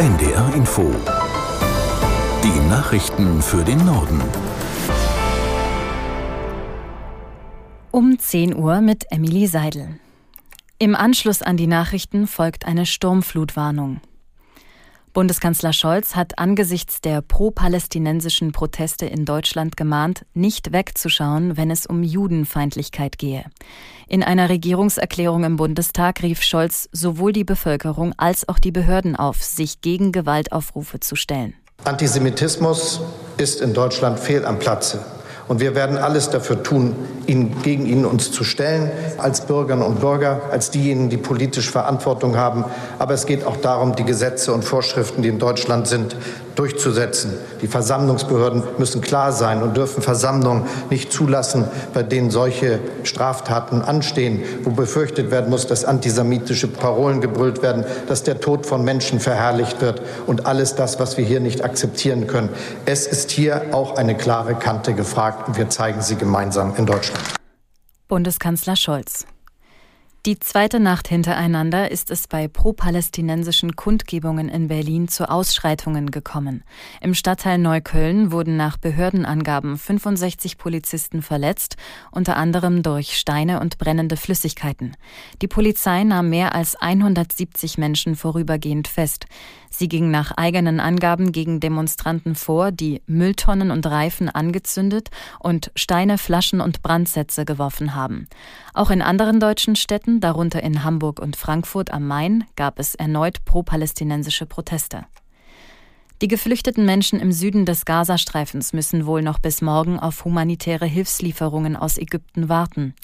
NDR Info. Die Nachrichten für den Norden. Um 10 Uhr mit Emily Seidel. Im Anschluss an die Nachrichten folgt eine Sturmflutwarnung. Bundeskanzler Scholz hat angesichts der pro-palästinensischen Proteste in Deutschland gemahnt, nicht wegzuschauen, wenn es um Judenfeindlichkeit gehe. In einer Regierungserklärung im Bundestag rief Scholz sowohl die Bevölkerung als auch die Behörden auf, sich gegen Gewaltaufrufe zu stellen. Antisemitismus ist in Deutschland fehl am Platze. Und wir werden alles dafür tun, ihn, gegen ihn uns zu stellen, als Bürgerinnen und Bürger, als diejenigen, die politisch Verantwortung haben. Aber es geht auch darum, die Gesetze und Vorschriften, die in Deutschland sind, durchzusetzen. Die Versammlungsbehörden müssen klar sein und dürfen Versammlungen nicht zulassen, bei denen solche Straftaten anstehen, wo befürchtet werden muss, dass antisemitische Parolen gebrüllt werden, dass der Tod von Menschen verherrlicht wird und alles das, was wir hier nicht akzeptieren können. Es ist hier auch eine klare Kante gefragt und wir zeigen sie gemeinsam in Deutschland. Bundeskanzler Scholz. Die zweite Nacht hintereinander ist es bei pro-palästinensischen Kundgebungen in Berlin zu Ausschreitungen gekommen. Im Stadtteil Neukölln wurden nach Behördenangaben 65 Polizisten verletzt, unter anderem durch Steine und brennende Flüssigkeiten. Die Polizei nahm mehr als 170 Menschen vorübergehend fest. Sie ging nach eigenen Angaben gegen Demonstranten vor, die Mülltonnen und Reifen angezündet und Steine, Flaschen und Brandsätze geworfen haben. Auch in anderen deutschen Städten, darunter in Hamburg und Frankfurt am Main, gab es erneut pro-palästinensische Proteste. Die geflüchteten Menschen im Süden des Gazastreifens müssen wohl noch bis morgen auf humanitäre Hilfslieferungen aus Ägypten warten.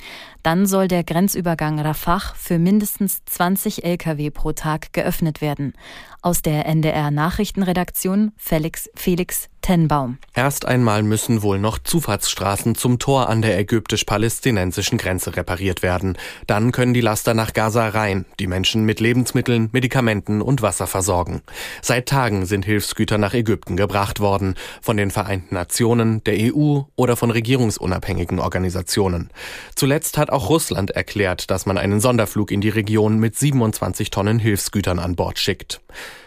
Dann soll der Grenzübergang Rafah für mindestens 20 Lkw pro Tag geöffnet werden. Aus der NDR Nachrichtenredaktion Felix, Felix Tenbaum. Erst einmal müssen wohl noch Zufahrtsstraßen zum Tor an der ägyptisch-palästinensischen Grenze repariert werden. Dann können die Laster nach Gaza rein, die Menschen mit Lebensmitteln, Medikamenten und Wasser versorgen. Seit Tagen sind Hilfsgüter nach Ägypten gebracht worden, von den Vereinten Nationen, der EU oder von regierungsunabhängigen Organisationen. Zuletzt hat auch Russland erklärt, dass man einen Sonderflug in die Region mit 27 Tonnen Hilfsgütern an Bord schickt.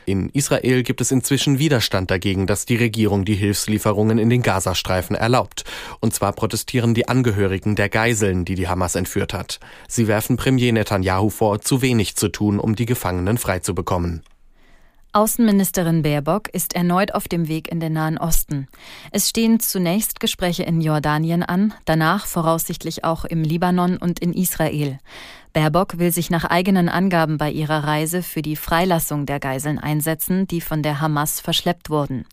In Israel gibt es inzwischen Widerstand dagegen, dass die Regierung die Hilfslieferungen in den Gazastreifen erlaubt. Und zwar protestieren die Angehörigen der Geiseln, die die Hamas entführt hat. Sie werfen Premier Netanyahu vor, zu wenig zu tun, um die Gefangenen freizubekommen. Außenministerin Baerbock ist erneut auf dem Weg in den Nahen Osten. Es stehen zunächst Gespräche in Jordanien an, danach voraussichtlich auch im Libanon und in Israel. Baerbock will sich nach eigenen Angaben bei ihrer Reise für die Freilassung der Geiseln einsetzen, die von der Hamas verschleppt wurden.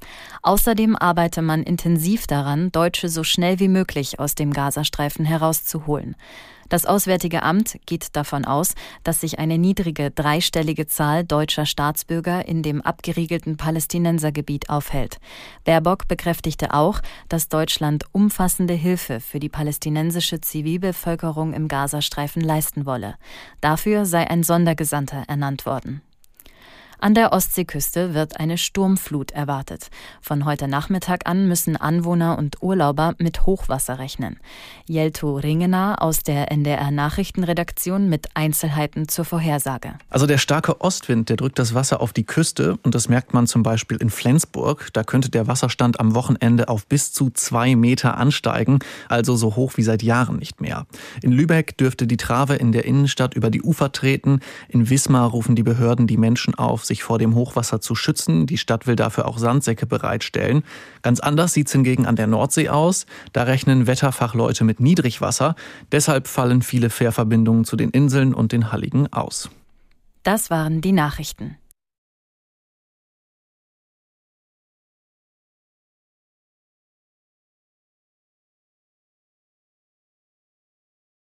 Außerdem arbeite man intensiv daran, Deutsche so schnell wie möglich aus dem Gazastreifen herauszuholen. Das Auswärtige Amt geht davon aus, dass sich eine niedrige dreistellige Zahl deutscher Staatsbürger in dem abgeriegelten Palästinensergebiet aufhält. Baerbock bekräftigte auch, dass Deutschland umfassende Hilfe für die palästinensische Zivilbevölkerung im Gazastreifen leisten wolle. Dafür sei ein Sondergesandter ernannt worden. An der Ostseeküste wird eine Sturmflut erwartet. Von heute Nachmittag an müssen Anwohner und Urlauber mit Hochwasser rechnen. Jelto Ringener aus der NDR Nachrichtenredaktion mit Einzelheiten zur Vorhersage. Also der starke Ostwind, der drückt das Wasser auf die Küste und das merkt man zum Beispiel in Flensburg. Da könnte der Wasserstand am Wochenende auf bis zu zwei Meter ansteigen, also so hoch wie seit Jahren nicht mehr. In Lübeck dürfte die Trave in der Innenstadt über die Ufer treten. In Wismar rufen die Behörden die Menschen auf, sich vor dem Hochwasser zu schützen. Die Stadt will dafür auch Sandsäcke bereitstellen. Ganz anders sieht es hingegen an der Nordsee aus. Da rechnen Wetterfachleute mit Niedrigwasser. Deshalb fallen viele Fährverbindungen zu den Inseln und den Halligen aus. Das waren die Nachrichten.